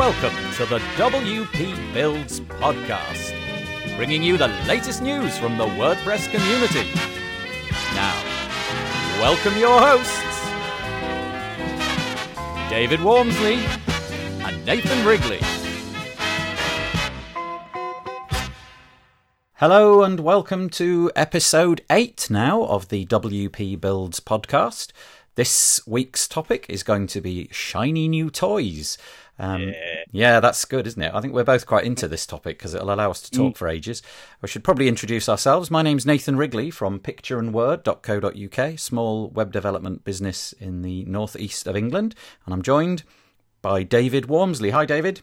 Welcome to the WP Builds podcast, bringing you the latest news from the WordPress community. Now, welcome your hosts, David Waumsley and Nathan Wrigley. Hello and welcome to episode 8 now of the WP Builds podcast. This week's topic is going to be shiny new toys. Um, yeah. yeah. that's good, isn't it? I think we're both quite into this topic because it'll allow us to talk mm. for ages. We should probably introduce ourselves. My name's Nathan Wrigley from pictureandword.co.uk, small web development business in the northeast of England, and I'm joined by David Waumsley. Hi, David.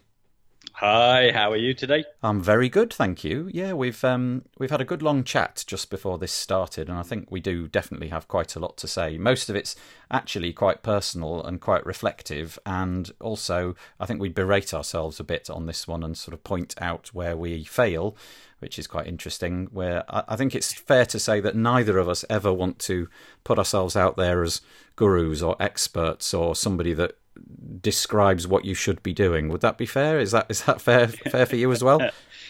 Hi, how are you today? I'm very good, thank you. Yeah, we've um, we've had a good long chat just before this started, and I think we do definitely have quite a lot to say. Most of it's actually quite personal and quite reflective, and also I think we berate ourselves a bit on this one and sort of point out where we fail, which is quite interesting. Where I, I think it's fair to say that neither of us ever want to put ourselves out there as gurus or experts or somebody that describes what you should be doing. Would that be fair? Is that is that fair fair for you as well?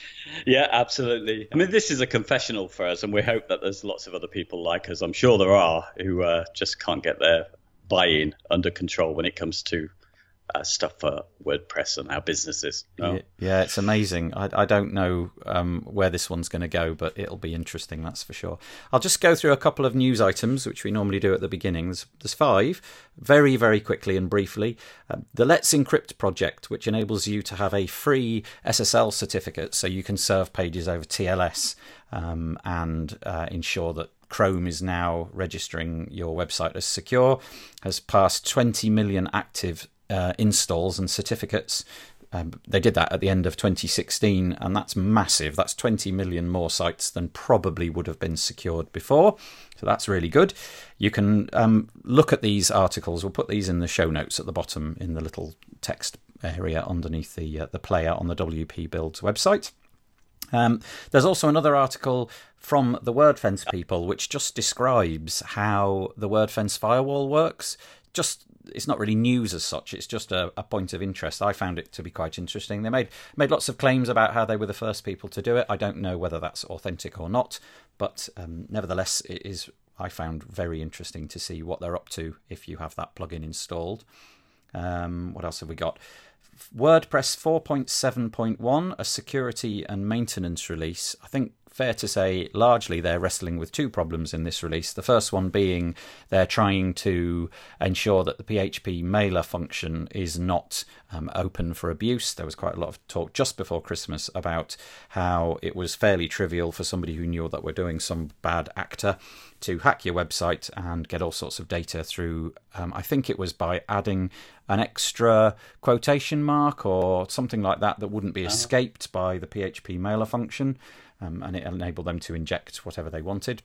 yeah, absolutely. I mean, this is a confessional for us, and we hope that there's lots of other people like us. I'm sure there are who uh, just can't get their buy-in under control when it comes to uh, stuff for WordPress and our businesses. No? Yeah, it's amazing. I, I don't know um, where this one's going to go, but it'll be interesting, that's for sure. I'll just go through a couple of news items, which we normally do at the beginning. There's, there's five, very, very quickly and briefly. Um, the Let's Encrypt project, which enables you to have a free SSL certificate so you can serve pages over TLS um, and uh, ensure that Chrome is now registering your website as secure, has passed 20 million active uh, installs and certificates. Um, they did that at the end of 2016, and that's massive. That's 20 million more sites than probably would have been secured before. So that's really good. You can um, look at these articles. We'll put these in the show notes at the bottom in the little text area underneath the uh, the player on the WP Builds website. Um, there's also another article from the WordFence people which just describes how the WordFence firewall works. Just it's not really news as such. It's just a, a, point of interest. I found it to be quite interesting. They made made lots of claims about how they were the first people to do it. I don't know whether that's authentic or not, but um, nevertheless, it is. I found very interesting to see what they're up to if you have that plugin installed. Um, what else have we got? WordPress 4.7.1, a security and maintenance release. I think fair to say, largely they're wrestling with two problems in this release. The first one being they're trying to ensure that the PHP mailer function is not um, open for abuse. There was quite a lot of talk just before Christmas about how it was fairly trivial for somebody who knew that we're doing some bad actor to hack your website and get all sorts of data through. Um, I think it was by adding an extra quotation mark or something like that that wouldn't be oh. escaped by the PHP mailer function um, and it enabled them to inject whatever they wanted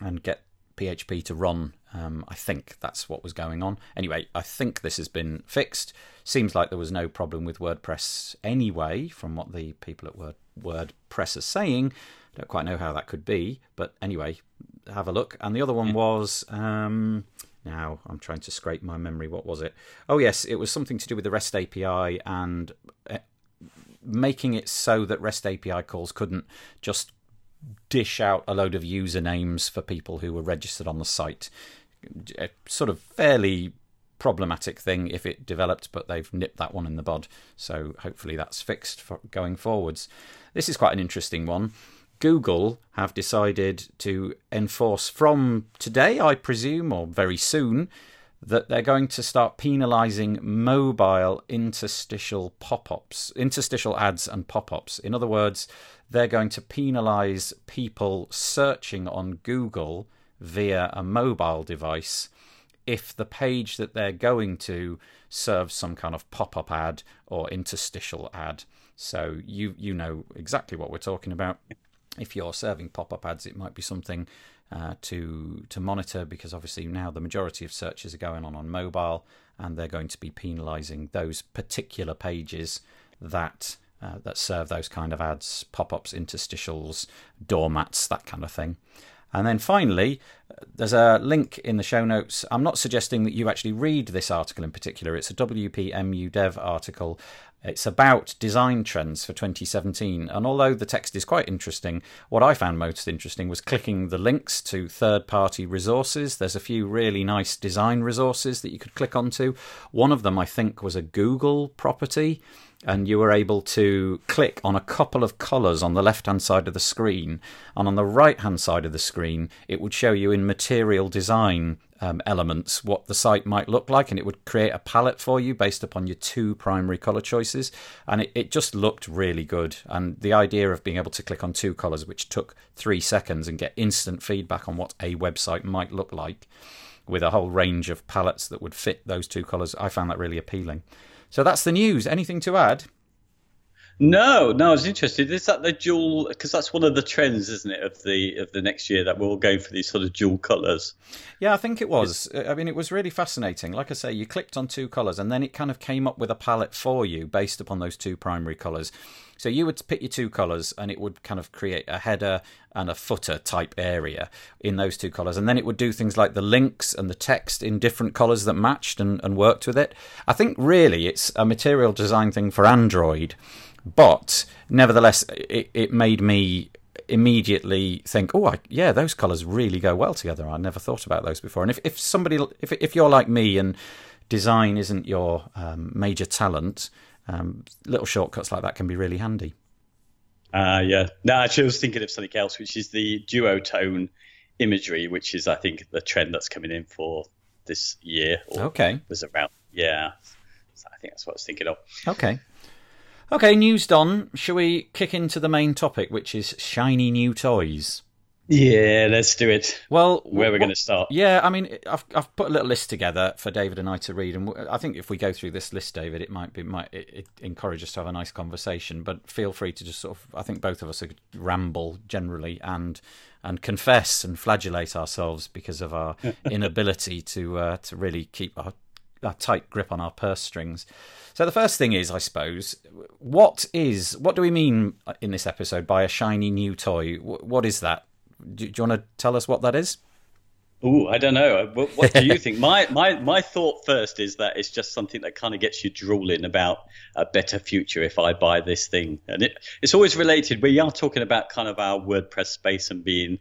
and get PHP to run. Um, I think that's what was going on. Anyway, I think this has been fixed. Seems like there was no problem with WordPress anyway, from what the people at Word, WordPress are saying. I Don't quite know how that could be, but anyway, have a look. And the other one was. Um, now I'm trying to scrape my memory. What was it? Oh, yes, it was something to do with the REST API and eh, making it so that REST API calls couldn't just dish out a load of usernames for people who were registered on the site. A sort of fairly problematic thing if it developed, but they've nipped that one in the bud. So hopefully that's fixed for going forwards. This is quite an interesting one. Google have decided to enforce from today, I presume, or very soon, that they're going to start penalizing mobile interstitial pop ups, interstitial ads and pop ups. In other words, they're going to penalize people searching on Google via a mobile device if the page that they're going to serves some kind of pop up ad or interstitial ad. So you you know exactly what we're talking about. If you're serving pop up ads, it might be something uh, to to monitor because obviously now the majority of searches are going on on mobile and they're going to be penalising those particular pages that uh, that serve those kind of ads, pop-ups, interstitials, doormats, that kind of thing. And then finally, there's a link in the show notes. I'm not suggesting that you actually read this article in particular. It's a WPMU Dev article It's about design trends for 2017. And although the text is quite interesting, what I found most interesting was clicking the links to third party resources. There's a few really nice design resources that you could click onto. One of them, I think, was a Google property and you were able to click on a couple of colours on the left hand side of the screen, and on the right hand side of the screen, it would show you in material design um, elements what the site might look like, and it would create a palette for you based upon your two primary colour choices. And it, it just looked really good. And the idea of being able to click on two colours, which took three seconds, and get instant feedback on what a website might look like with a whole range of palettes that would fit those two colours, I found that really appealing. So that's the news. Anything to add? No, no, I was interested. Is that the dual? Because that's one of the trends, isn't it, of the of the next year that we're all going for these sort of dual colours. Yeah, I think it was. I mean, it was really fascinating. Like I say, you clicked on two colours, and then it kind of came up with a palette for you based upon those two primary colours. So you would pick your two colours, and it would kind of create a header and a footer type area in those two colours. And then it would do things like the links and the text in different colours that matched and, and worked with it. I think really it's a material design thing for Android, but nevertheless, it, it made me immediately think, oh, I, yeah, those colours really go well together. I never thought about those before. And if, if somebody, if if you're like me and design isn't your um, major talent, um, little shortcuts like that can be really handy. Uh, yeah. No, actually, I was thinking of something else, which is the duotone imagery, which is, I think, the trend that's coming in for this year. okay. Was around, yeah. So I think that's what I was thinking of. Okay. Okay, news done. Shall we kick into the main topic, which is shiny new toys? Yeah, let's do it. Well, where we're going to start? Yeah, I mean, I've I've put a little list together for David and I to read, and I think if we go through this list, David, it might be might it, it encourage us to have a nice conversation. But feel free to just sort of, I think both of us ramble generally and and confess and flagellate ourselves because of our inability to uh, to really keep our, our tight grip on our purse strings. So the first thing is, I suppose, what is what do we mean in this episode by a shiny new toy? What is that? do, do you want to tell us what that is? Oh, I don't know. Uh, what, what do you think? my my my thought first is that it's just something that kind of gets you drooling about a better future if I buy this thing, and it, it's always related. We are talking about kind of our WordPress space and being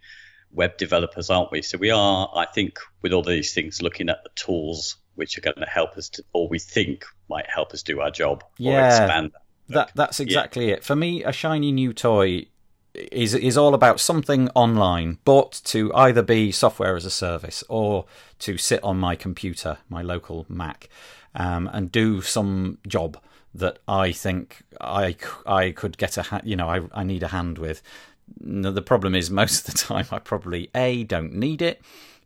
web developers, aren't we? So we are, I think, with all these things, looking at the tools which are going to help us, to, or we think might help us do our job yeah, or expand. That, that's exactly yeah. it. For me, a shiny new toy is is all about something online bought to either be software as a service or to sit on my computer, my local Mac, um, and do some job that I think I, I could get a ha- you know I I need a hand with. The problem is most of the time I probably a don't need it,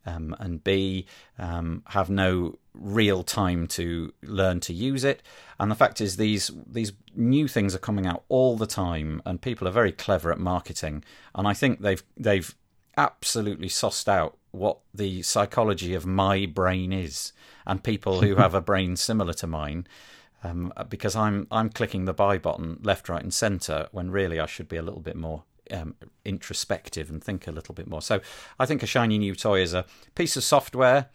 um, and b um, have no real time to learn to use it. And the fact is, these these new things are coming out all the time, and people are very clever at marketing. And I think they've they've absolutely sussed out what the psychology of my brain is, and people who have a brain similar to mine. Um, because I'm I'm clicking the buy button left, right, and centre when really I should be a little bit more um, introspective and think a little bit more. So I think a shiny new toy is a piece of software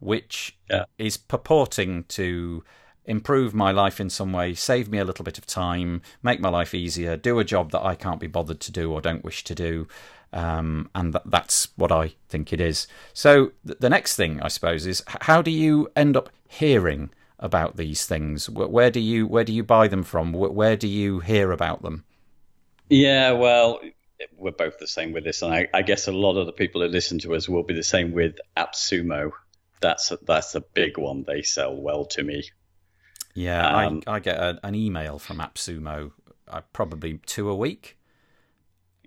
which yeah. is purporting to improve my life in some way, save me a little bit of time, make my life easier, do a job that I can't be bothered to do or don't wish to do. Um, and th- that's what I think it is. So th- the next thing, I suppose, is how do you end up hearing about these things? Where, where do you where do you buy them from? Where, where do you hear about them? Yeah, well, we're both the same with this, and I, I guess a lot of the people who listen to us will be the same with AppSumo that's a, that's a big one. They sell well to me. Yeah, um, I, I get a, an email from AppSumo, uh, probably two a week,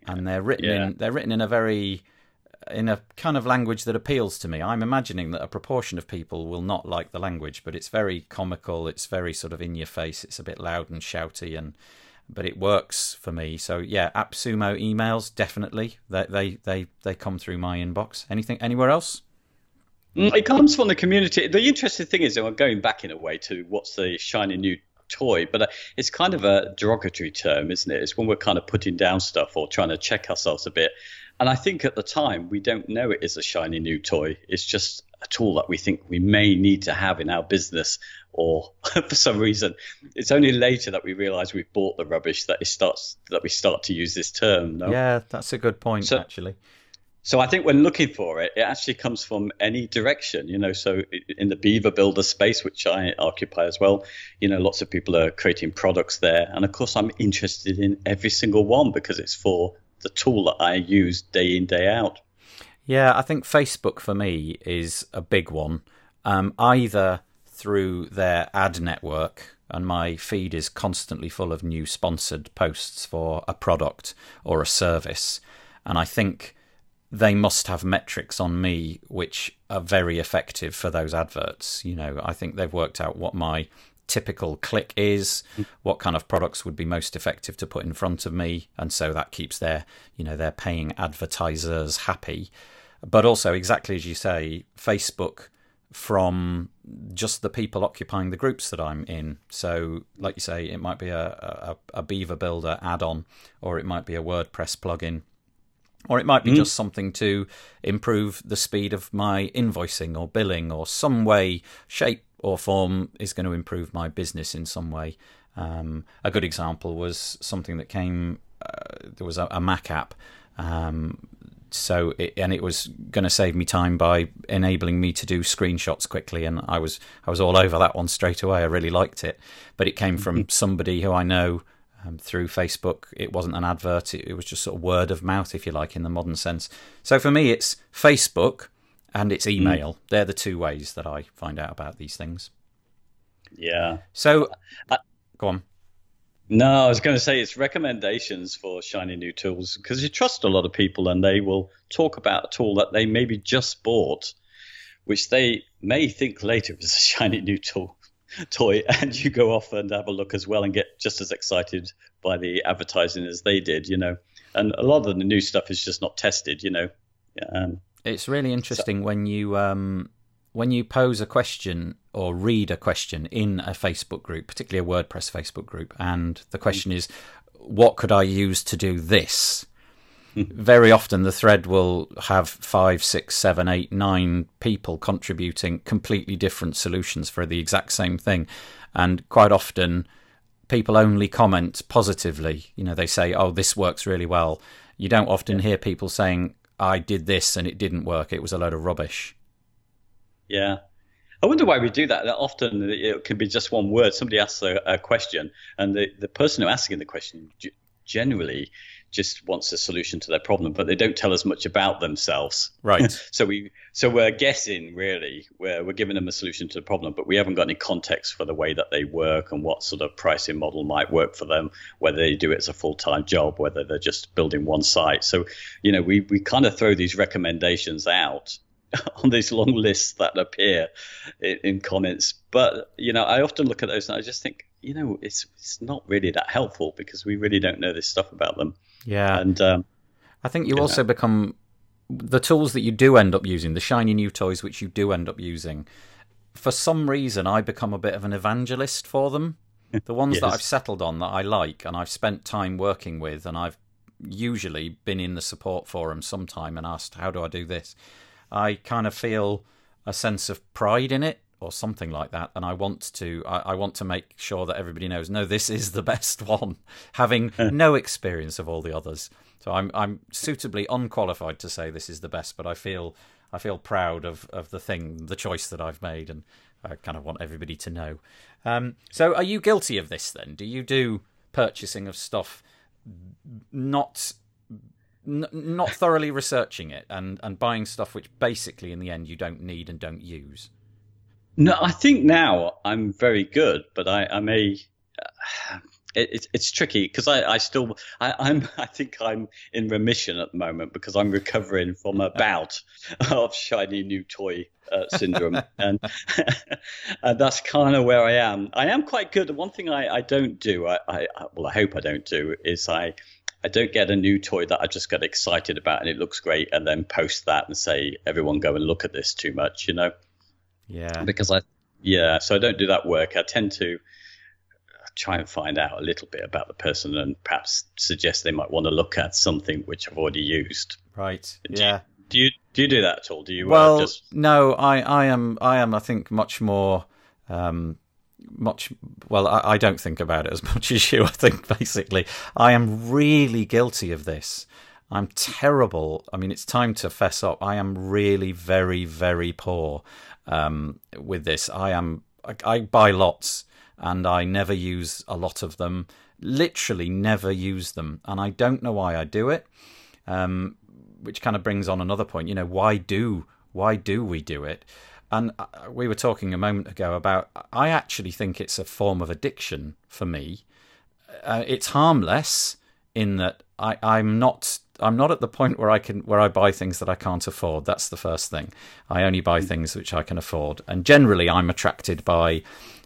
and they're written yeah. in they're written in a very in a kind of language that appeals to me. I'm imagining that a proportion of people will not like the language, but it's very comical. It's very sort of in your face. It's a bit loud and shouty, and but it works for me. So yeah, AppSumo emails definitely they they they they come through my inbox. Anything anywhere else? Mm, it comes from the community. The interesting thing is, I'm going back in a way to what's the shiny new toy, but uh, it's kind of a derogatory term, isn't it? It's when we're kind of putting down stuff or trying to check ourselves a bit. And I think at the time we don't know it is a shiny new toy. It's just a tool that we think we may need to have in our business or for some reason, it's only later that we realise we've bought the rubbish that it starts that we start to use this term. No? Yeah, that's a good point so, actually. So I think when looking for it, it actually comes from any direction, you know. So in the Beaver Builder space, which I occupy as well, you know, lots of people are creating products there, and of course I'm interested in every single one because it's for the tool that I use day in day out. Yeah, I think Facebook for me is a big one. Um, either through their ad network, and my feed is constantly full of new sponsored posts for a product or a service, and I think they must have metrics on me which are very effective for those adverts. You know, I think they've worked out what my typical click is, what kind of products would be most effective to put in front of me, and so that keeps their, you know, their paying advertisers happy. But also, exactly as you say, Facebook from just the people occupying the groups that I'm in. So, like you say, it might be a, a, a Beaver Builder add on, or it might be a WordPress plugin or it might be mm. just something to improve the speed of my invoicing or billing, or some way, shape, or form is going to improve my business in some way. Um, a good example was something that came. Uh, there was a, a Mac app, um, so it, and it was going to save me time by enabling me to do screenshots quickly, and I was I was all over that one straight away. I really liked it, but it came from mm-hmm. somebody who I know um, through Facebook. It wasn't an advert, it, it, was just sort of word of mouth, if you like, in the modern sense. So for me, it's Facebook and it's hmm. email. Mm. They're the two ways that I find out about these things. Yeah. So, I, go on. No, I was going to say it's recommendations for shiny new tools because you trust a lot of people and they will talk about a tool that they maybe just bought, which they may think later is a shiny new tool toy and you go off and have a look as well and get just as excited by the advertising as they did, you know. And a lot of the new stuff is just not tested, you know. Um, it's really interesting so, when you um, when you pose a question or read a question in a Facebook group, particularly a WordPress Facebook group, and the question is, "What could I use to do this?" very often the thread will have five, six, seven, eight, nine people contributing completely different solutions for the exact same thing. And quite often people only comment positively. You know, they say, oh, this works really well. You don't often hear people saying, I did this and it didn't work. It was a load of rubbish. Yeah. I wonder why we do that. That often uh, it can be just one word. Somebody asks a, a question, and the, the person who asking the question generally just wants a solution to their problem, but they don't tell us much about themselves. Right. so we so we're guessing really. We're we're giving them a solution to the problem, but we haven't got any context for the way that they work and what sort of pricing model might work for them, whether they do it as a full time job, whether they're just building one site. So, you know, we, we kind of throw these recommendations out on these long lists that appear in, in, comments. But you know, I often look at those and I just think, you know, it's it's not really that helpful because we really don't know this stuff about them. Yeah, and um, I think you, also know. become the tools that you do end up using, the shiny new toys which you do end up using. For some reason, I become a bit of an evangelist for them. The ones yes. that I've settled on that I like and I've spent time working with, and I've usually been in the support forum sometime and asked, "How do I do this?" I kind of feel a sense of pride in it or something like that and i want to I, I, want to make sure that everybody knows no this is the best one having no experience of all the others. So i'm i'm suitably unqualified to say this is the best but i feel i feel proud of of the thing the choice that i've made and i kind of want everybody to know. Um, so are you guilty of this then? Do you do purchasing of stuff not n- not thoroughly researching it and and buying stuff which basically in the end you don't need and don't use no, I think now I'm very good, but I, I may. Uh, it, it's tricky because I, I still I, am I think I'm in remission at the moment because I'm recovering from a bout of shiny new toy uh, syndrome and and that's kind of where I am. I am quite good. And one thing I, I don't do I, I well I hope I don't do is I I don't get a new toy that I just get excited about and it looks great and then post that and say everyone go and look at this too much you know. Yeah. Because I, yeah, so I don't do that work. I tend to try and find out a little bit about the person and perhaps suggest they might want to look at something which I've already used. Right. Do yeah. You, do you do you do that at all? Do you? Uh, well, uh, just... no. I I am I am I think much more. Um, much. Well, I, I don't think about it as much as you. I think basically I am really guilty of this. I'm terrible. I mean, it's time to fess up. I am really very, very poor um, with this. I am. I, I buy lots, and I never use a lot of them. Literally, never use them, and I don't know why I do it. Um, which kind of brings on another point. You know, why do why do we do it? And uh, we were talking a moment ago about. I actually think it's a form of addiction for me. Uh, it's harmless in that I, I'm not I'm not at the point where I can where I buy things that I can't afford. That's the first thing. I only buy things which I can afford, and generally I'm attracted by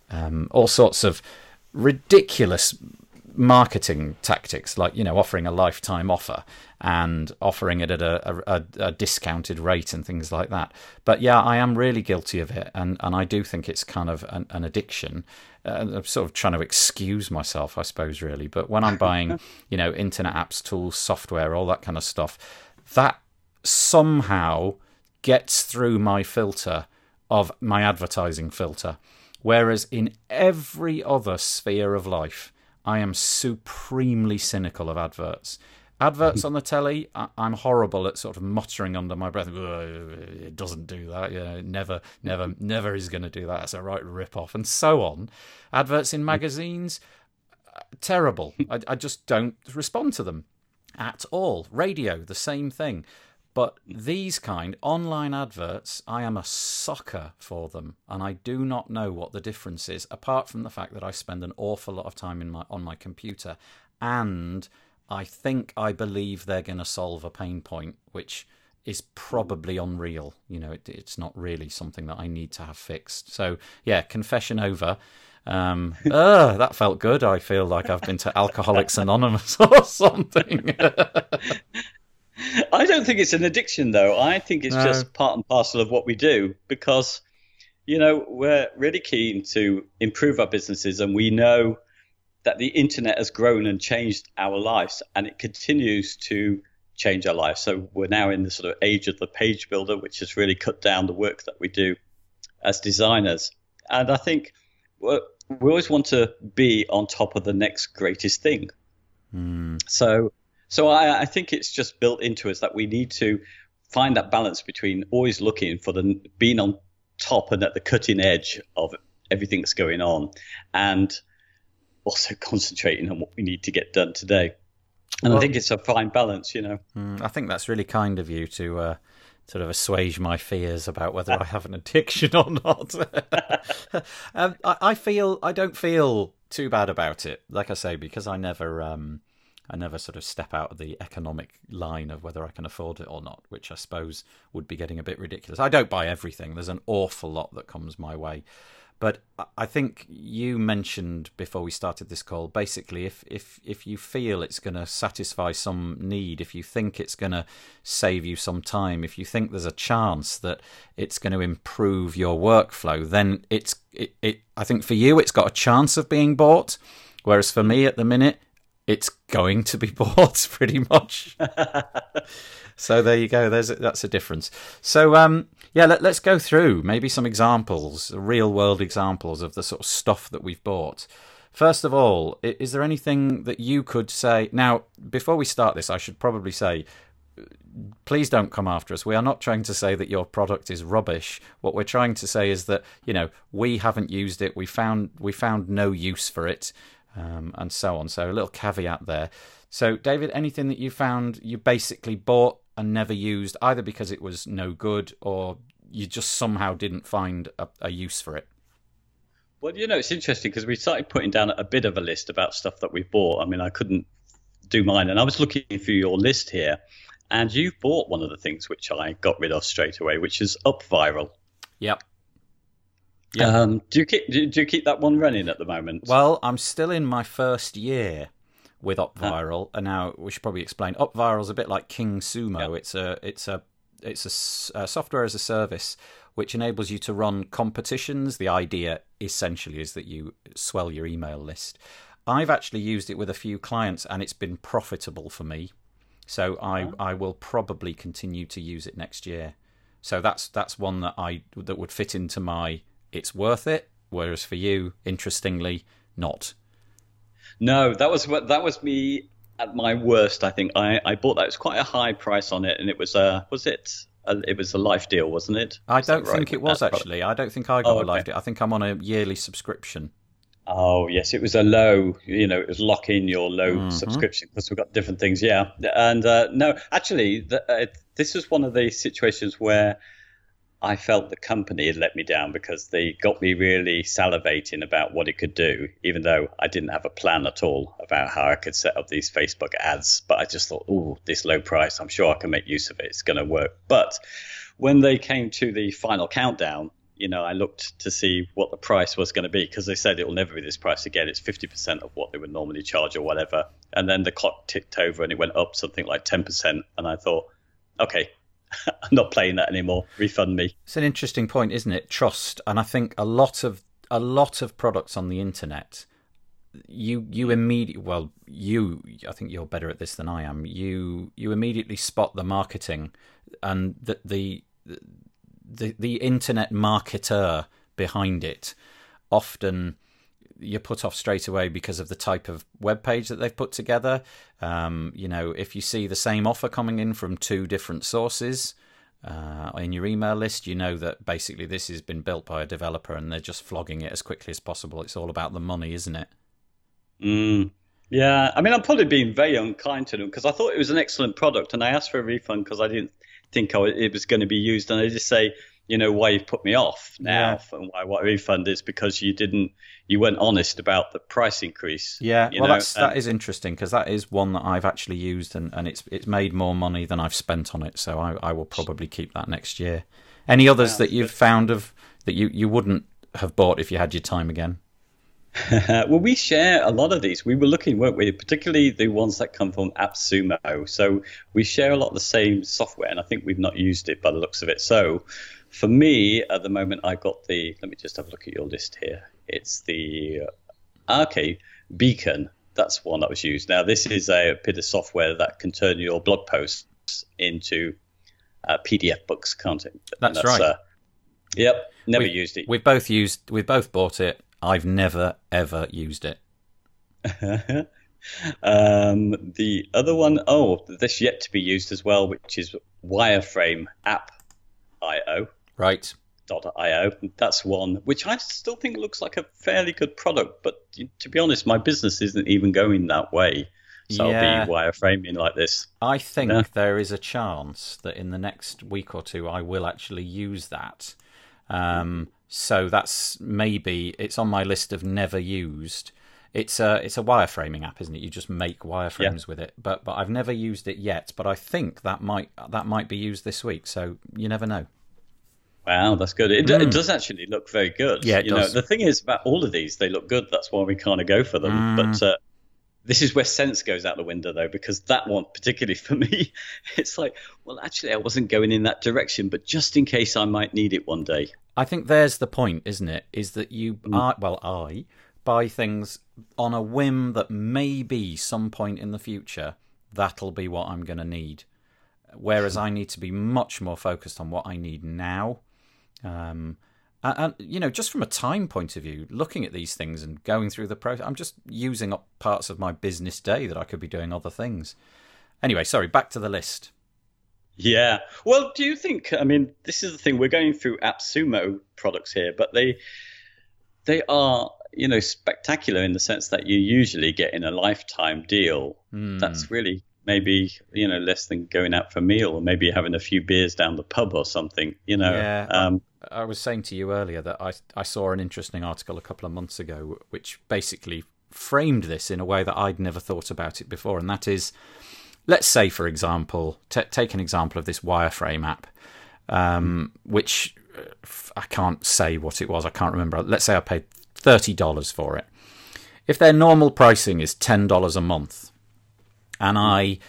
um, all sorts of ridiculous marketing tactics, like you know offering a lifetime offer and offering it at a, a, a, discounted rate and things like that. But yeah, I am really guilty of it, and, and I do think it's kind of an, an addiction. Uh, I'm sort of trying to excuse myself, I suppose, really. But when I'm buying, you know, internet apps, tools, software, all that kind of stuff, that somehow gets through my filter of my advertising filter. Whereas in every other sphere of life, I am supremely cynical of adverts. Adverts on the telly, I, am horrible at sort of muttering under my breath. It doesn't do that. Yeah, never, never, never is going to do that. It's a right rip off, and so on. Adverts in magazines, uh, terrible. I, I just don't respond to them at all. Radio, the same thing. But these kind online adverts, I am a sucker for them, and I do not know what the difference is, apart from the fact that I spend an awful lot of time in my on my computer, and I think I believe they're going to solve a pain point, which is probably unreal. You know, it, it's not really something that I need to have fixed. So yeah, confession over. Um, uh, that felt good. I feel like I've been to Alcoholics Anonymous or something. I don't think it's an addiction, though. I think it's no. just part and parcel of what we do because, you know, we're really keen to improve our businesses and we know that the internet has grown and changed our lives and it continues to change our lives. So we're now in the sort of age of the page builder, which has really cut down the work that we do as designers. And I think we always want to be on top of the next greatest thing. Mm. So, so I, I think it's just built into us that we need to find that balance between always looking for the being on top and at the cutting edge of everything that's going on, and also concentrating on what we need to get done today. And well, I think it's a fine balance, you know. Hmm, I think that's really kind of you to uh, sort of assuage my fears about whether I have an addiction or not. um, I, I, feel I don't feel too bad about it. Like I say, because I never. Um, I never sort of step out of the economic line of whether I can afford it or not, which I suppose would be getting a bit ridiculous. I don't buy everything. There's an awful lot that comes my way. But I think you mentioned before we started this call, basically, if if if you feel it's going to satisfy some need, if you think it's going to save you some time, if you think there's a chance that it's going to improve your workflow, then it's it, it. I think for you, it's got a chance of being bought, whereas for me, at the minute, it's going to be bought pretty much. so there you go. There's that's a difference. So um, yeah, let, us go through maybe some examples, real world examples of the sort of stuff that we've bought. First of all, is there anything that you could say? Now, before we start this, I should probably say, please don't come after us. We are not trying to say that your product is rubbish. What we're trying to say is that you know we haven't used it. We found we found no use for it, um, and so on. So a little caveat there. So, David, anything that you found you basically bought and never used, either because it was no good or you just somehow didn't find a, a use for it? Well, you know, it's interesting because we started putting down a bit of a list about stuff that we bought. I mean, I couldn't do mine, and I was looking through your list here, and you bought one of the things which I got rid of straight away, which is UpViral. Yep. Yeah. Um, do you keep do you keep that one running at the moment? Well, I'm still in my first year with UpViral, and now we should probably explain. UpViral is a bit like King Sumo. Yep. It's a it's a it's a, a software as a service which enables you to run competitions. The idea essentially is that you swell your email list. I've actually used it with a few clients and it's been profitable for me. So I, oh. I will probably continue to use it next year. So that's that's one that I that would fit into my it's worth it whereas for you, interestingly, not. No, that was what that was me at my worst. I think I, I bought that. It was quite a high price on it, and it was a was it a, it was a life deal, wasn't it? I don't think it was actually. I don't think I got oh, okay. a life deal. I think I'm on a yearly subscription. Oh yes, it was a low. You know, it was lock in your low mm-hmm. subscription because we've got different things. Yeah, and uh, no, actually, the, uh, this was one of the situations where I felt the company had let me down because they got me really salivating about what it could do, even though I didn't have a plan at all about how I could set up these Facebook ads. But I just thought, oh, this low price, I'm sure I can make use of it. It's going to work. But when they came to the final countdown, you know, I looked to see what the price was going to be because they said it will never be this price again. It's 50% of what they would normally charge or whatever. And then the clock ticked over and it went up something like 10%. And I thought, okay, I'm not playing that anymore. Refund me. It's an interesting point, isn't it? Trust, and I think a lot of a lot of products on the internet, you you immediately well you I think you're better at this than I am. You you immediately spot the marketing and the the the, the internet marketer behind it often you're put off straight away because of the type of web page that they've put together. Um, you know, if you see the same offer coming in from two different sources uh, in your email list, you know that basically this has been built by a developer and they're just flogging it as quickly as possible. It's all about the money, isn't it? Mm. Yeah, I mean, I'm probably being very unkind to them because I thought it was an excellent product and I asked for a refund because I didn't think it was going to be used. And they just say, you know why you've put me off now yeah. and why what refund is because you didn't you weren't honest about the price increase yeah well know? that's that is interesting because that is one that i've actually used and, and it's it's made more money than i've spent on it so i, I will probably keep that next year any others yeah, that you've but... found of that you you wouldn't have bought if you had your time again well, we share a lot of these. We were looking, weren't we? Particularly the ones that come from AppSumo. So we share a lot of the same software, and I think we've not used it by the looks of it. So for me, at the moment, I got the. Let me just have a look at your list here. It's the uh, okay Beacon. That's one that was used. Now, this is a bit of software that can turn your blog posts into uh, PDF books, can't it? That's, that's right. Uh, yep, never we, used it. We've both used. We've both bought it. I've never ever used it. um, the other one, oh, this yet to be used as well, which is Wireframe App IO. Right. .io. That's one which I still think looks like a fairly good product, but to be honest, my business isn't even going that way. So yeah. I'll be wireframing like this. I think yeah. there is a chance that in the next week or two I will actually use that. Um, so that's maybe it's on my list of never used. It's a it's a wireframing app, isn't it? You just make wireframes yeah. with it. But but I've never used it yet. But I think that might that might be used this week. So you never know. Wow, that's good. It, mm. it, does actually look very good. Yeah, you does. know the thing is about all of these, they look good. That's why we kind of go for them. Mm. But uh, this is where sense goes out the window, though, because that one, particularly for me, it's like, well, actually, I wasn't going in that direction, but just in case I might need it one day. I think there's the point, isn't it? Is that you mm. are well, I buy things on a whim that maybe some point in the future that'll be what I'm going to need. Whereas I need to be much more focused on what I need now um, and, you know, just from a time point of view, looking at these things and going through the process, I'm just using up parts of my business day that I could be doing other things. Anyway, sorry, back to the list. Yeah. Well, do you think? I mean, this is the thing. We're going through AppSumo products here, but they they are you know spectacular in the sense that you usually get in a lifetime deal. Mm. That's really maybe you know less than going out for a meal or maybe having a few beers down the pub or something you know yeah, um, I, was saying to you earlier that I, I saw an interesting article a couple of months ago which basically framed this in a way that I'd never thought about it before and that is let's say for example t- take an example of this wireframe app um, which uh, I can't say what it was I can't remember. Let's say I paid $30 for it. If their normal pricing is $10 a month and I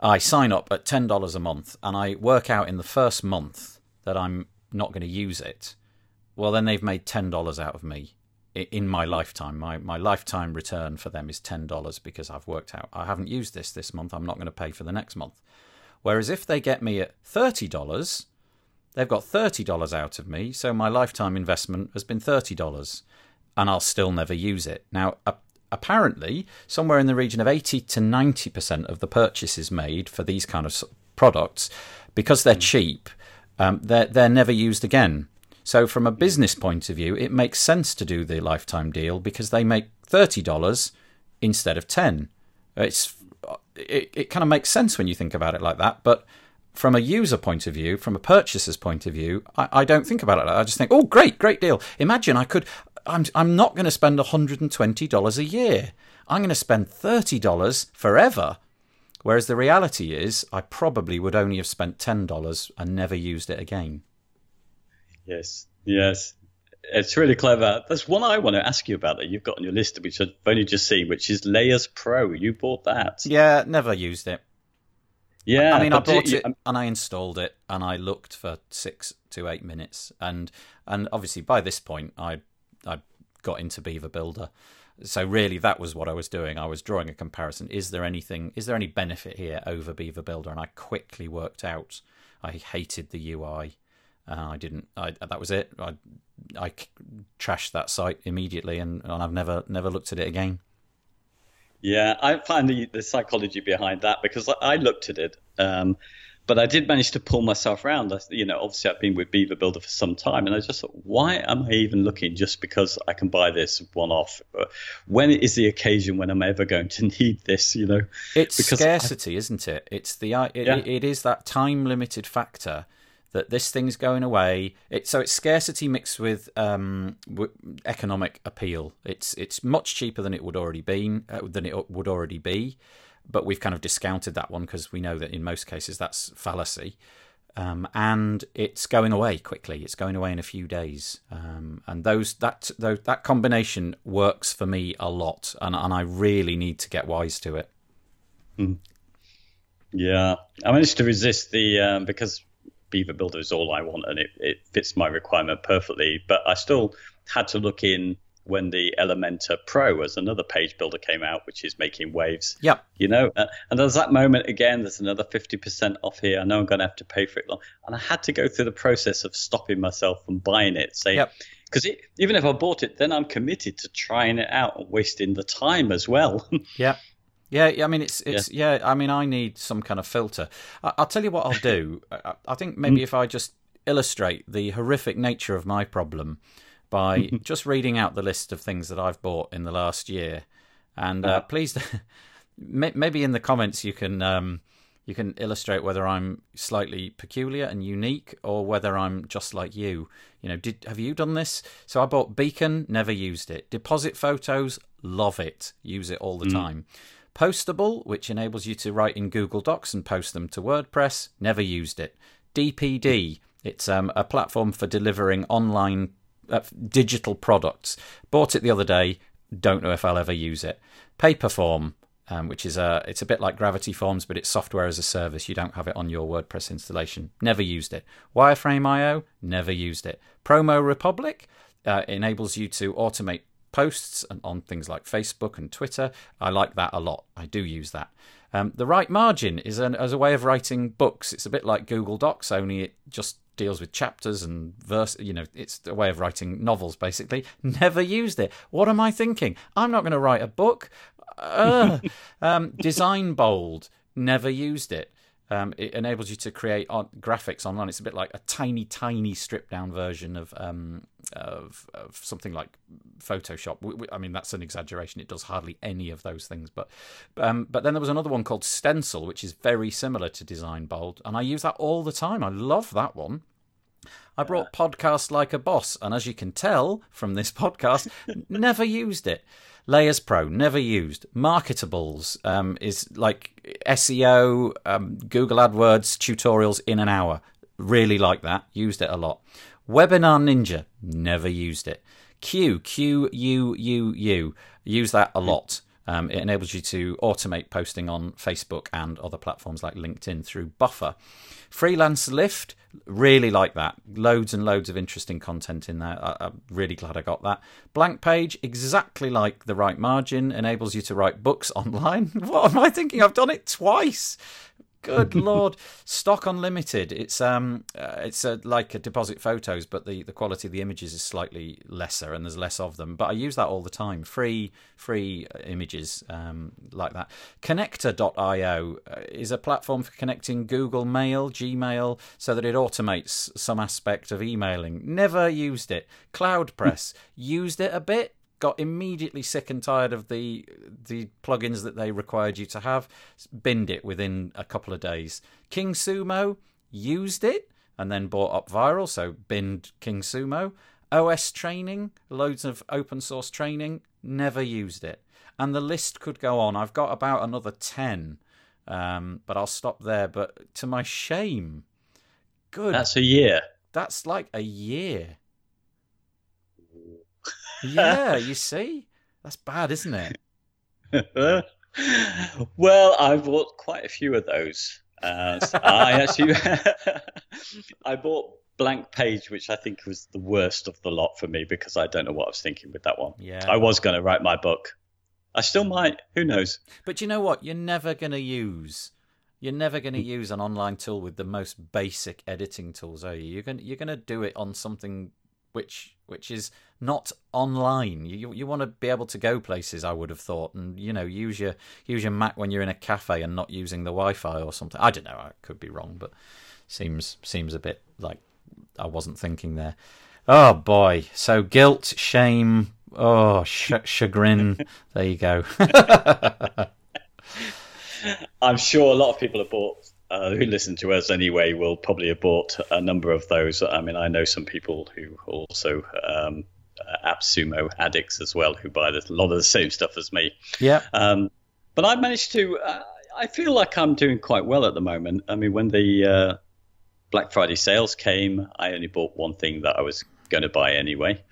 I sign up at ten dollars a month, and I work out in the first month that I'm not going to use it. Well, then they've made ten dollars out of me in my lifetime. My my lifetime return for them is ten dollars because I've worked out I haven't used this this month. I'm not going to pay for the next month. Whereas if they get me at thirty dollars, They've got $30 out of me, so my lifetime investment has been $30, and I'll still never use it. Now, apparently, somewhere in the region of 80 to 90% of the purchases made for these kind of products, because they're hmm. cheap, um, they're, they're never used again. So, from a business point of view, it makes sense to do the lifetime deal because they make $30 instead of 10 It's it, it kind of makes sense when you think about it like that, but from a user point of view, from a purchaser's point of view, I, I don't think about it like that. I just think, oh, great, great deal. Imagine I could, I'm, I'm not going to spend $120 a year. I'm going to spend $30 forever. Whereas the reality is, I probably would only have spent $10 and never used it again. Yes, yes. It's really clever. There's one I want to ask you about that you've got on your list, which I've only just seen, which is Layers Pro. You bought that? Yeah, never used it. Yeah, I mean, I bought it um and I installed it, and I looked for six to eight minutes, and and obviously by this point, I I got into Beaver Builder, so really that was what I was doing. I was drawing a comparison. Is there anything? Is there any benefit here over Beaver Builder? And I quickly worked out I hated the UI. Uh, I didn't. I, that was it. I I trashed that site immediately, and, and I've never never looked at it again. Yeah, I find the, the psychology behind that because I, looked at it, um, but I did manage to pull myself around. You know, obviously I've been with Beaver Builder for some time, and I just thought, why am I even looking just because I can buy this one off? When is the occasion when I'm ever going to need this? You know, it's because scarcity, I, isn't it? It's the it, yeah. it is that time limited factor that this thing's going away. It, so it's scarcity mixed with um, w- economic appeal. It's it's much cheaper than it would already be uh, than it would already be, but we've kind of discounted that one because we know that in most cases that's fallacy. Um, and it's going away quickly. It's going away in a few days, um, and those that those, that combination works for me a lot, and, and I really need to get wise to it. Mm. Yeah, I managed to resist the um, because Beaver Builder is all I want, and it, it fits my requirement perfectly. But I still had to look in when the Elementor Pro as another page builder came out, which is making waves. Yep. You know, uh, and there's that moment again. There's another fifty percent off here. I know I'm going to have to pay for it long, and I had to go through the process of stopping myself from buying it. Say, yep. Because even if I bought it, then I'm committed to trying it out and wasting the time as well. yeah, yeah, I mean it's it's yeah. yeah. I mean I need some kind of filter. I, will tell you what I'll do. I, I think maybe mm. if I just illustrate the horrific nature of my problem by just reading out the list of things that I've bought in the last year, and uh, please, maybe in the comments you can um, you can illustrate whether I'm slightly peculiar and unique or whether I'm just like you. You know, did have you done this? So I bought Beacon, never used it. Deposit photos, love it, use it all the mm. time. Postable, which enables you to write in Google Docs and post them to WordPress, never used it. DPD, it's um, a platform for delivering online uh, digital products. Bought it the other day, don't know if I'll ever use it. Paperform, um, which is a it's a bit like Gravity Forms, but it's software as a service. You don't have it on your WordPress installation. Never used it. Wireframe.io, never used it. Promo Republic uh, enables you to automate posts and on things like Facebook and Twitter. I like that a lot. I do use that. Um, the right margin is an, as a way of writing books. It's a bit like Google Docs, only it just deals with chapters and verse. You know, it's a way of writing novels, basically. Never used it. What am I thinking? I'm not going to write a book. Uh, um, design bold. Never used it. Um, it enables you to create graphics online. It's a bit like a tiny, tiny stripped down version of um, of, of something like Photoshop. We, we, I mean, that's an exaggeration. It does hardly any of those things. But um, but then there was another one called Stencil, which is very similar to Design Bold, and I use that all the time. I love that one. I brought podcast like a boss, and as you can tell from this podcast, never used it. Layers Pro, never used. Marketables um, is like SEO, um, Google AdWords tutorials in an hour. Really like that. Used it a lot. Webinar Ninja, never used it. Q, Q, U, U, U. Use that a lot. Um, it enables you to automate posting on Facebook and other platforms like LinkedIn through Buffer. Freelance Lift, really like that. Loads and loads of interesting content in there. I, am really glad I got that. Blank Page, exactly like the right margin, enables you to write books online. what am I thinking? I've done it twice. Good lord! Stock unlimited. It's um, uh, it's uh, like a deposit photos, but the, the quality of the images is slightly lesser, and there's less of them. But I use that all the time. Free free images um, like that. Connector.io uh, is a platform for connecting Google Mail, Gmail, so that it automates some aspect of emailing. Never used it. CloudPress used it a bit got immediately sick and tired of the the plugins that they required you to have, binned it within a couple of days. King Sumo used it and then bought UpViral, so binned King Sumo. OS training, loads of open source training, never used it. And the list could go on. I've got about another 10, um, but I'll stop there. But to my shame, good. That's a year. That's like a year. Yeah, you see? That's bad, isn't it? well, I bought quite a few of those. Uh, I actually I bought Blank Page, which I think was the worst of the lot for me because I don't know what I was thinking with that one. Yeah. I was going to write my book. I still might. Who knows? But you know what? You're never going to use. You're never going to use an online tool with the most basic editing tools, are you? You're going you're going to do it on something which which is not online. You you want to be able to go places. I would have thought, and you know, use your use your Mac when you're in a cafe and not using the Wi-Fi or something. I don't know. I could be wrong, but seems seems a bit like I wasn't thinking there. Oh boy! So guilt, shame, oh sh- chagrin. there you go. I'm sure a lot of people have bought uh, who listen to us anyway will probably have bought a number of those. I mean, I know some people who also um, uh, AppSumo addicts as well who buy a lot of the same stuff as me. Yeah. Um, but I managed to. Uh, I feel like I'm doing quite well at the moment. I mean, when the uh, Black Friday sales came, I only bought one thing that I was going to buy anyway.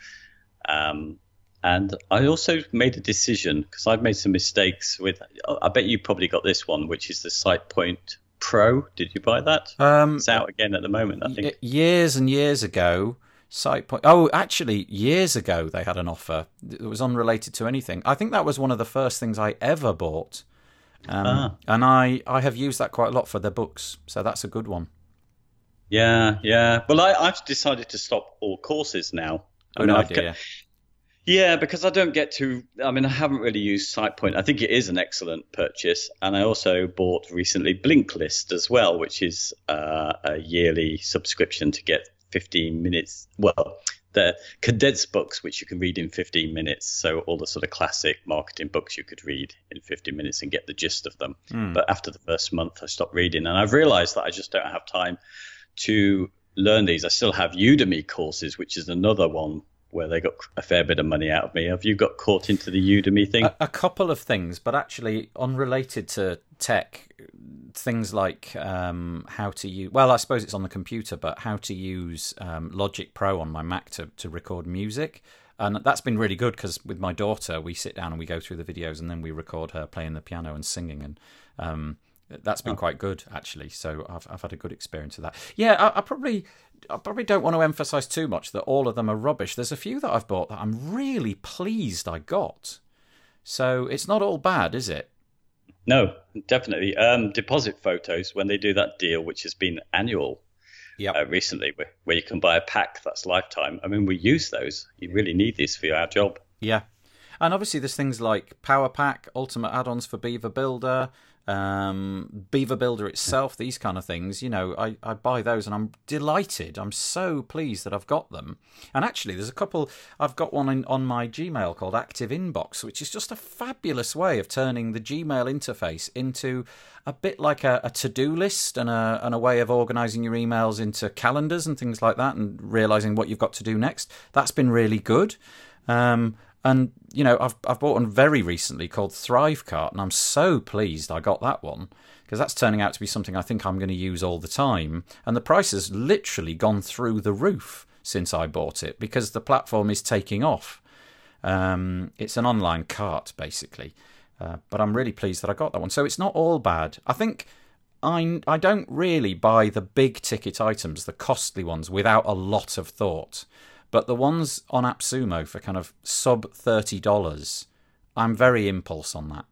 Um, and I also made a decision because I've made some mistakes with. I bet you probably got this one, which is the SitePoint Pro. Did you buy that? Um, it's out again at the moment, I think. Years and years ago, SitePoint. Oh, actually, years ago they had an offer. It was unrelated to anything. I think that was one of the first things I ever bought, um, ah. and I I have used that quite a lot for their books. So that's a good one. Yeah, yeah. Well, I, I've decided to stop all courses now. I mean, idea. Yeah, because I don't get to. I mean, I haven't really used SitePoint. I think it is an excellent purchase, and I also bought recently Blinkist as well, which is uh, a yearly subscription to get 15 minutes. Well, the condensed books which you can read in 15 minutes. So all the sort of classic marketing books you could read in 15 minutes and get the gist of them. Mm. But after the first month, I stopped reading, and I've realised that I just don't have time to learn these. I still have Udemy courses, which is another one where they got a fair bit of money out of me. Have you got caught into the Udemy thing? A, a couple of things, but actually unrelated to tech. Things like um, how to use. Well, I suppose it's on the computer, but how to use um, Logic Pro on my Mac to to record music. And that's been really good because with my daughter, we sit down and we go through the videos, and then we record her playing the piano and singing, and um, that's been oh. quite good actually. So I've I've had a good experience of that. Yeah, I, I probably I probably don't want to emphasize too much that all of them are rubbish. There's a few that I've bought that I'm really pleased I got. So it's not all bad, is it? No, definitely. Um, Depositphotos when they do that deal, which has been annual Yeah. uh, recently, where, where you can buy a pack that's lifetime. I mean, we use those. You really need these for our job. Yeah, and obviously there's things like Power Pack, Ultimate Add-ons for Beaver Builder, um, Beaver Builder itself, these kind of things, you know, I, I buy those and I'm delighted. I'm so pleased that I've got them. And actually, there's a couple, I've got one in, on my Gmail called Active Inbox, which is just a fabulous way of turning the Gmail interface into a bit like a, a to do list and a, and a way of organizing your emails into calendars and things like that and realizing what you've got to do next. That's been really good. Um, and you know, I've I've bought one very recently called Thrivecart, and I'm so pleased I got that one because that's turning out to be something I think I'm going to use all the time. And the price has literally gone through the roof since I bought it because the platform is taking off. Um, it's an online cart basically, uh, but I'm really pleased that I got that one. So it's not all bad. I think. I, I don't really buy the big ticket items, the costly ones, without a lot of thought. But the ones on AppSumo for kind of sub thirty dollars, I'm very impulse on that.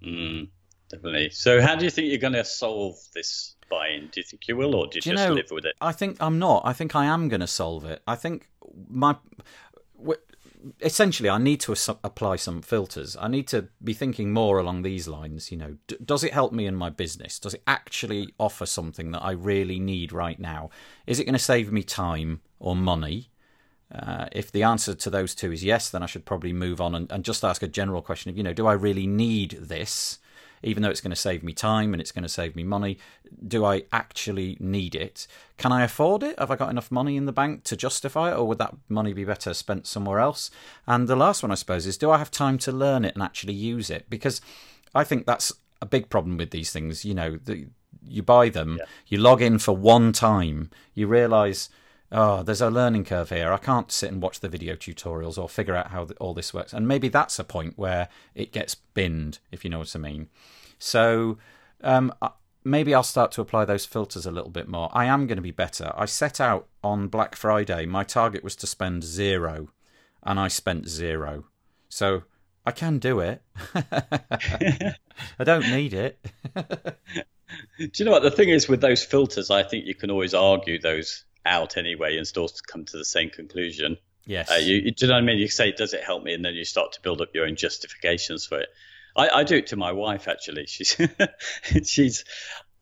Mm. definitely. So, how do you think you're going to solve this buy-in? Do you think you will, or do you Do you just know, live with it? I think I'm not. I think I am going to solve it. I think my essentially I need to as- apply some filters. I need to be thinking more along these lines. You know, D- does it help me in my business? Does it actually offer something that I really need right now? Is it going to save me time or money? Uh, if the answer to those two is yes, then I should probably move on and, and just ask a general question of, you know, do I really need this? Even though it's going to save me time and it's going to save me money, do I actually need it? Can I afford it? Have I got enough money in the bank to justify it, or would that money be better spent somewhere else? And the last one, I suppose, is do I have time to learn it and actually use it? Because I think that's a big problem with these things. You know, the, you buy them, Yeah. you log in for one time, you realise oh, there's a learning curve here. I can't sit and watch the video tutorials or figure out how all this works. And maybe that's a point where it gets binned, if you know what I mean. So um, maybe I'll start to apply those filters a little bit more. I am going to be better. I set out on Black Friday, my target was to spend zero, and I spent zero. So I can do it. I don't need it. Do you know what the thing is with those filters? I think you can always argue those out anyway and still come to the same conclusion. Yes. Uh, you, you- do you know what I mean? You say, "Does it help me?" and then you start to build up your own justifications for it. I, I do it to my wife actually. She's she's.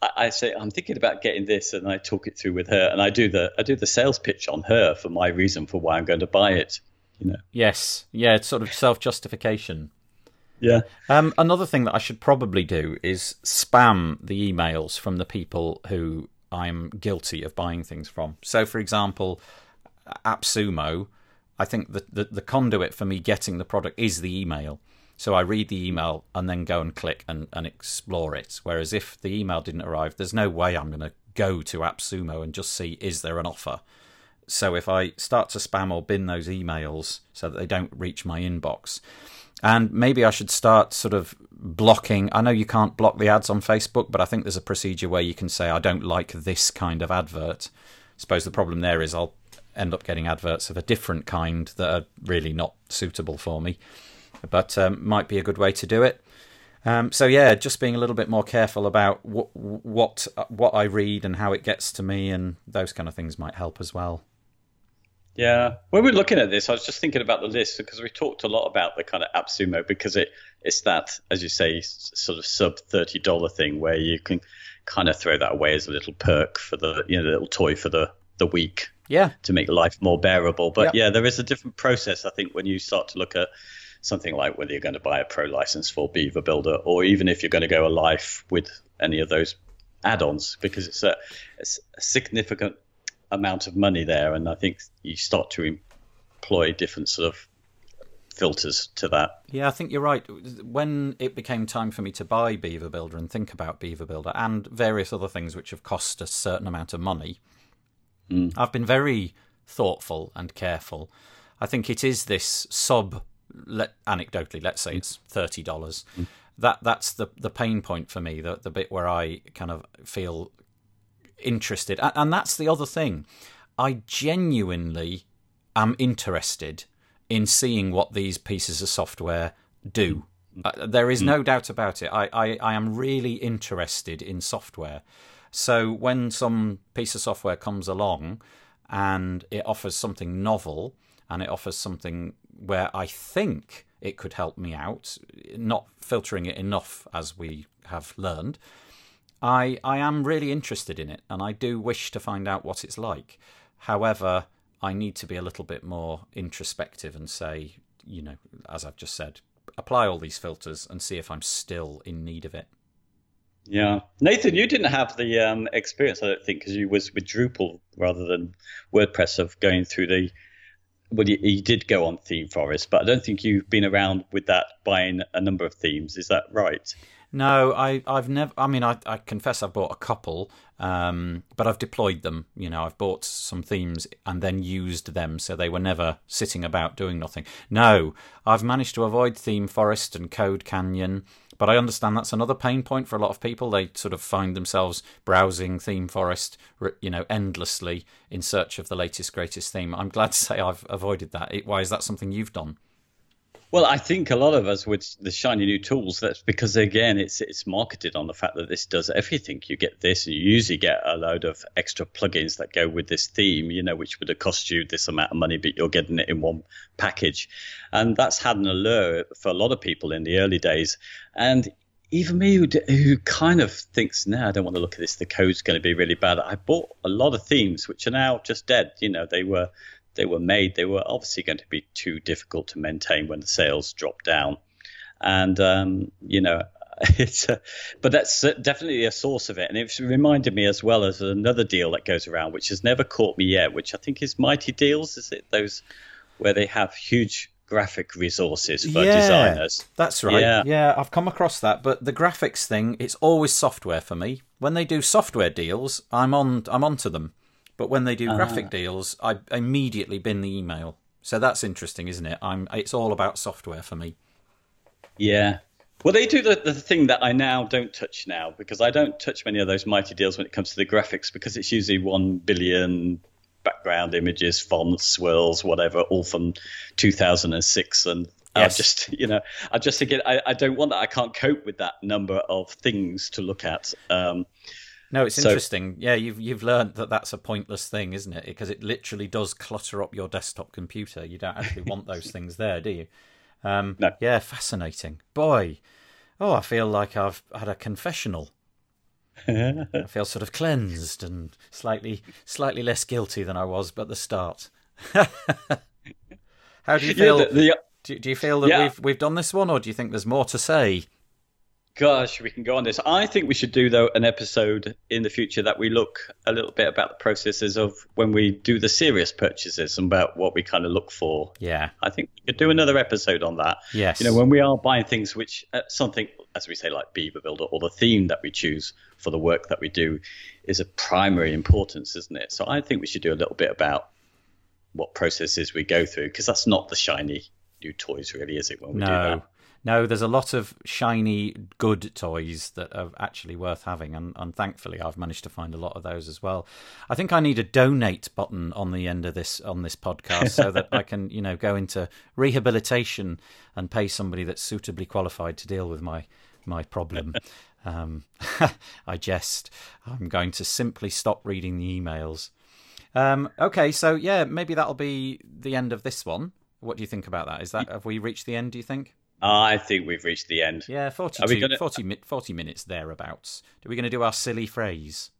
I, I say I'm thinking about getting this, and I talk it through with her, and I do the I do the sales pitch on her for my reason for why I'm going to buy it. You know. yes. Yeah, it's sort of self justification. Yeah. Um, another thing that I should probably do is spam the emails from the people who I'm guilty of buying things from. So, for example, AppSumo, I think the, the, the conduit for me getting the product is the email. So I read the email and then go and click and, and explore it. Whereas if the email didn't arrive, there's no way I'm going to go to AppSumo and just see is there an offer. So if I start to spam or bin those emails so that they don't reach my inbox, and maybe I should start sort of blocking. I know you can't block the ads on Facebook, but I think there's a procedure where you can say, I don't like this kind of advert. I suppose the problem there is I'll end up getting adverts of a different kind that are really not suitable for me, but um, might be a good way to do it. Um, so yeah, just being a little bit more careful about what what what I read and how it gets to me, and those kind of things might help as well. Yeah, when we're looking at this, I was just thinking about the list because we talked a lot about the kind of AppSumo because it it's that, as you say, sort of sub thirty dollar thing where you can kind of throw that away as a little perk for the you know the little toy for the the week Yeah, to make life more bearable. But Yep. yeah, there is a different process I think when you start to look at something like whether you're going to buy a pro license for Beaver Builder or even if you're going to go live with any of those add-ons because it's a, it's a significant amount of money there, and I think you start to employ different sort of filters to that. Yeah, I think you're right. When it became time for me to buy Beaver Builder and think about Beaver Builder and various other things which have cost a certain amount of money, hmm. I've been very thoughtful and careful. I think it is this sub, let, anecdotally, let's say it's thirty dollars. Hmm. That that's the the pain point for me. The the bit where I kind of feel interested, and, and that's the other thing. I genuinely am interested in seeing what these pieces of software do. Uh, there is no doubt about it. I, I, I am really interested in software. So when some piece of software comes along and it offers something novel and it offers something where I think it could help me out, not filtering it enough as we have learned, I, I am really interested in it and I do wish to find out what it's like. However, I need to be a little bit more introspective and say, you know, as I've just said, apply all these filters and see if I'm still in need of it. Yeah, Nathan, you didn't have the um, experience, I don't think, because you was with Drupal rather than WordPress of going through the. Well, you, you did go on Theme Forest, but I don't think you've been around with that buying a number of themes. Is that right? No, I, I've never. I mean, I, I confess I've bought a couple, um, but I've deployed them. You know, I've bought some themes and then used them, so they were never sitting about doing nothing. No, I've managed to avoid Theme Forest and Code Canyon, but I understand that's another pain point for a lot of people. They sort of find themselves browsing Theme Forest, you know, endlessly in search of the latest, greatest theme. I'm glad to say I've avoided that. Why is that something you've done? Well, I think a lot of us with the shiny new tools, that's because again, it's it's marketed on the fact that this does everything. You get this, and you usually get a load of extra plugins that go with this theme, you know, which would have cost you this amount of money, but you're getting it in one package, and that's had an allure for a lot of people in the early days. And even me, who, who kind of thinks, no, I don't want to look at this. The code's going to be really bad. I bought a lot of themes which are now just dead. You know, they were they were made, they were obviously going to be too difficult to maintain when the sales dropped down. And, um, you know, it's a, but that's definitely a source of it. And it's reminded me as well as another deal that goes around, which has never caught me yet, which I think is Mighty Deals. Is it those where they have huge graphic resources for yeah, designers? That's right. Yeah. yeah, I've come across that. But the graphics thing, it's always software for me. When they do software deals, I'm on. I'm onto them. But when they do uh, graphic deals, I immediately bin the email. So that's interesting, isn't it? I'm. It's all about software for me. Yeah. Well, they do the, the thing that I now don't touch now because I don't touch many of those mighty deals when it comes to the graphics because it's usually one billion background images, fonts, swirls, whatever, all from 2006, and yes. I just, you know, I just think it, I, I don't want that. I can't cope with that number of things to look at. Um, no, it's so, interesting. Yeah, you've you've learned that that's a pointless thing, isn't it? Because it literally does clutter up your desktop computer. You don't actually want those things there, do you? Um, no. Yeah, fascinating. Boy, oh, I feel like I've had a confessional. I feel sort of cleansed and slightly slightly less guilty than I was at the start. How do you feel? Yeah, the, the, do, do, you feel that yeah. we've we've done this one, or do you think there's more to say? Gosh, we can go on this. I think we should do though an episode in the future that we look a little bit about the processes of when we do the serious purchases and about what we kind of look for. Yeah, I think we could do another episode on that. Yes, you know when we are buying things which uh, something as we say like Beaver Builder or the theme that we choose for the work that we do is of primary importance, isn't it? So I think we should do a little bit about what processes we go through because that's not the shiny new toys, really, is it? When we no. do that. No, there's a lot of shiny, good toys that are actually worth having, and, and thankfully I've managed to find a lot of those as well. I think I need a donate button on the end of this on this podcast so that I can, you know, go into rehabilitation and pay somebody that's suitably qualified to deal with my my problem. Um, I jest. I'm going to simply stop reading the emails. Um, okay, so yeah, maybe that'll be the end of this one. What do you think about that? Is that have we reached the end? Do you think? I think we've reached the end. Yeah, 42, gonna... 40, 40 minutes thereabouts. Are we going to do our silly phrase?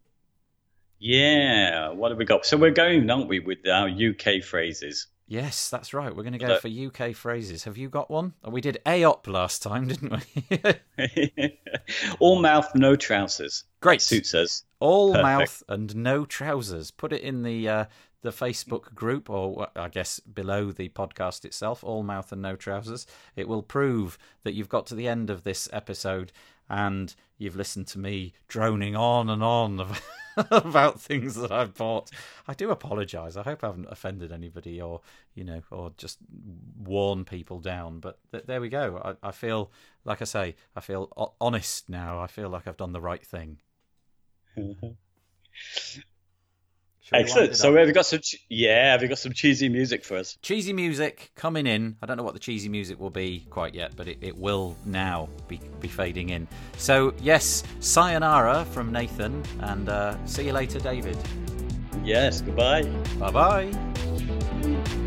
Yeah, what have we got? So we're going, aren't we, with our UK phrases? Yes, that's right. We're going to go for UK phrases. Have you got one? Oh, we did AOP last time, didn't we? All mouth, no trousers. Great. suits us. All Perfect. mouth and no trousers. Put it in the uh, the Facebook group, or I guess below the podcast itself, All Mouth and No Trousers. It will prove that you've got to the end of this episode and you've listened to me droning on and on about things that I've bought. I do apologise. I hope I haven't offended anybody or, you know, or just worn people down. But th- there we go. I, I feel, like I say, I feel honest now. I feel like I've done the right thing. Excellent. So have you got some? Yeah, have you got some cheesy music for us? Cheesy music coming in. I don't know what the cheesy music will be quite yet, but it, it will now be, be fading in. So yes, sayonara from Nathan, and uh, see you later, David. Yes. Goodbye. Bye bye.